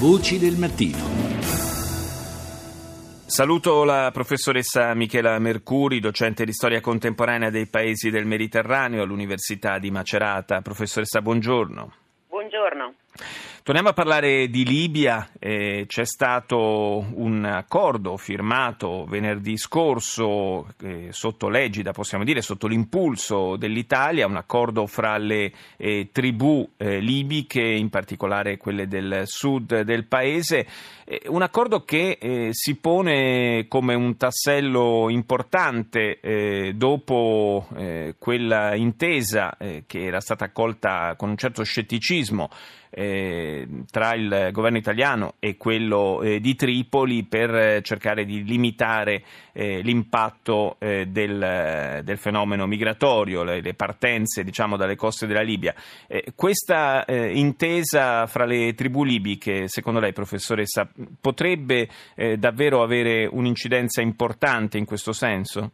Voci del mattino. Saluto la professoressa Michela Mercuri, docente di storia contemporanea dei paesi del Mediterraneo all'Università di Macerata. Professoressa, buongiorno. Buongiorno. Torniamo a parlare di Libia. Eh, c'è stato un accordo firmato venerdì scorso eh, sotto l'egida, possiamo dire, sotto l'impulso dell'Italia, un accordo fra le eh, tribù eh, libiche, in particolare quelle del sud del paese. Eh, un accordo che eh, si pone come un tassello importante dopo quella intesa che era stata accolta con un certo scetticismo eh, tra il governo italiano e quello eh, di Tripoli per eh, cercare di limitare eh, l'impatto eh, del, del, fenomeno migratorio, le, le, partenze diciamo, dalle coste della Libia. questa intesa fra le tribù libiche, secondo lei, professoressa, potrebbe davvero avere un'incidenza importante in questo senso?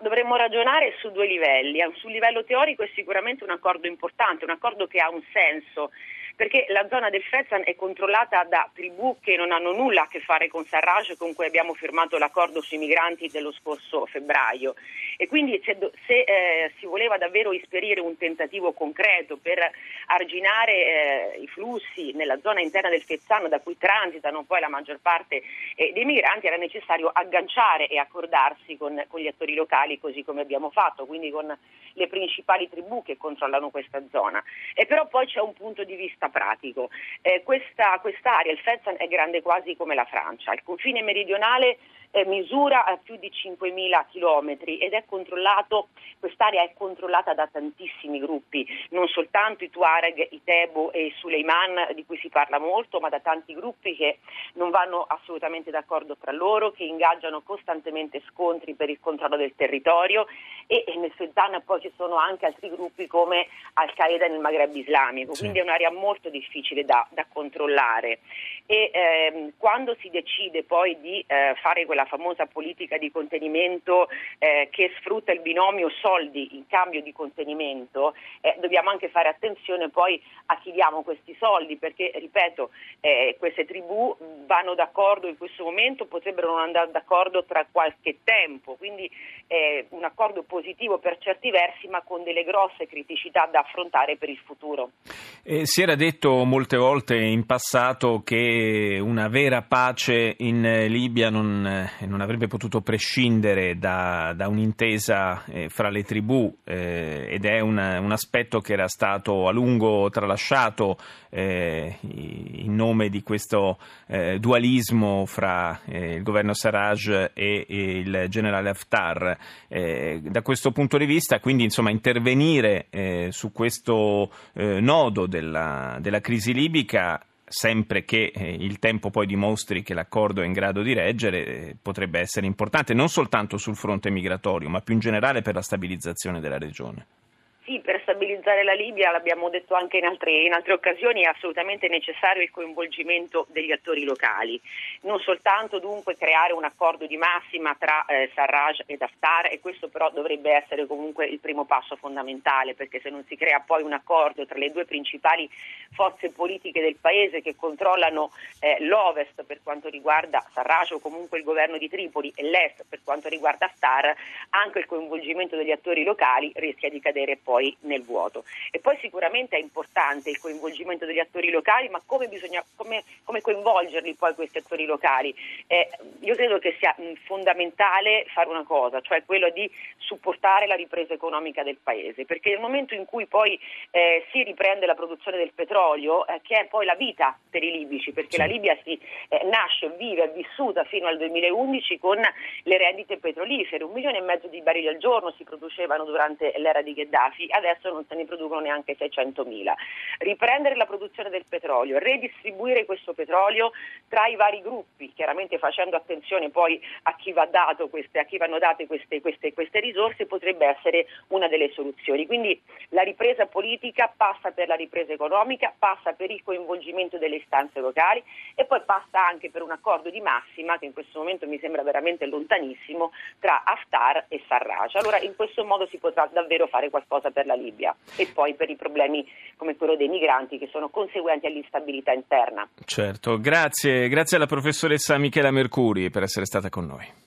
dovremmo ragionare su due livelli. Sul livello teorico è sicuramente un accordo importante, un accordo che ha un senso perché la zona del Fezzan è controllata da tribù che non hanno nulla a che fare con Sarraj con cui abbiamo firmato l'accordo sui migranti dello scorso febbraio e quindi se, se eh, si voleva davvero esperire un tentativo concreto per arginare eh, i flussi nella zona interna del Fezzan da cui transitano poi la maggior parte eh, dei migranti era necessario agganciare e accordarsi con, con gli attori locali così come abbiamo fatto, quindi con le principali tribù che controllano questa zona. E però poi c'è un punto di vista pratico. Eh, questa area, il Fezzan, è grande quasi come la Francia. Il confine meridionale eh, misura più di 5.000 chilometri ed è controllato, quest'area è controllata da tantissimi gruppi, non soltanto i Tuareg, i Tebu e i Suleiman di cui si parla molto, ma da tanti gruppi che non vanno assolutamente d'accordo tra loro, che ingaggiano costantemente scontri per il controllo del territorio e, e nel Fezzan poi ci sono anche altri gruppi come Al-Qaeda nel Maghreb islamico, quindi è un'area molto difficile da, da controllare e ehm, quando si decide poi di eh, fare quella famosa politica di contenimento eh, che sfrutta il binomio soldi in cambio di contenimento, eh, dobbiamo anche fare attenzione poi a chi diamo questi soldi perché, ripeto, eh, queste tribù vanno d'accordo in questo momento, potrebbero non andare d'accordo tra qualche tempo, quindi è un accordo positivo per certi versi ma con delle grosse criticità da affrontare per il futuro. Eh, si era detto molte volte in passato che una vera pace in Libia non, eh, non avrebbe potuto prescindere da, da un'intesa eh, fra le tribù eh, ed è una, un aspetto che era stato a lungo tralasciato eh, in nome di questo eh, dualismo fra il governo Sarraj e, e, il generale Haftar. da questo punto di vista, quindi, insomma, intervenire su questo nodo della, della crisi libica sempre che eh, il tempo poi dimostri che l'accordo è in grado di reggere, eh, potrebbe essere importante non soltanto sul fronte migratorio, ma più in generale per la stabilizzazione della regione. Sì, per stabilizzare la Libia, l'abbiamo detto anche in altre, in altre, occasioni, è assolutamente necessario il coinvolgimento degli attori locali. Non soltanto dunque creare un accordo di massima tra eh, Sarraj ed Haftar e questo però dovrebbe essere comunque il primo passo fondamentale perché se non si crea poi un accordo tra le due principali forze politiche del paese che controllano eh, l'ovest per quanto riguarda Sarraj o comunque il governo di Tripoli e l'est per quanto riguarda Haftar, anche il coinvolgimento degli attori locali rischia di cadere poi poi nel vuoto. E poi sicuramente è importante il coinvolgimento degli attori locali, ma come, bisogna, come, come coinvolgerli poi questi attori locali? Eh, io credo che sia fondamentale fare una cosa, cioè quello di supportare la ripresa economica del Paese, perché nel momento in cui poi eh, si riprende la produzione del petrolio, eh, che è poi la vita per i libici, perché sì. la Libia si eh, nasce, vive, è vissuta fino al 2011 con le rendite petrolifere, un milione e mezzo di barili al giorno si producevano durante l'era di Gheddafi prodotti, adesso non se ne producono neanche 600.000. Riprendere la produzione del petrolio, redistribuire questo petrolio tra i vari gruppi, chiaramente facendo attenzione poi a chi, va queste, a chi vanno date queste, queste, queste risorse, potrebbe essere una delle soluzioni. Quindi la ripresa politica passa per la ripresa economica, passa per il coinvolgimento delle istanze locali e poi passa anche per un accordo di massima che in questo momento mi sembra veramente lontanissimo tra Haftar e Sarraj. Allora in questo modo si potrà davvero fare qualcosa per la Libia. Libia e poi per i problemi come quello dei migranti che sono conseguenti all'instabilità interna. Certo, grazie, grazie alla professoressa Michela Mercuri per essere stata con noi.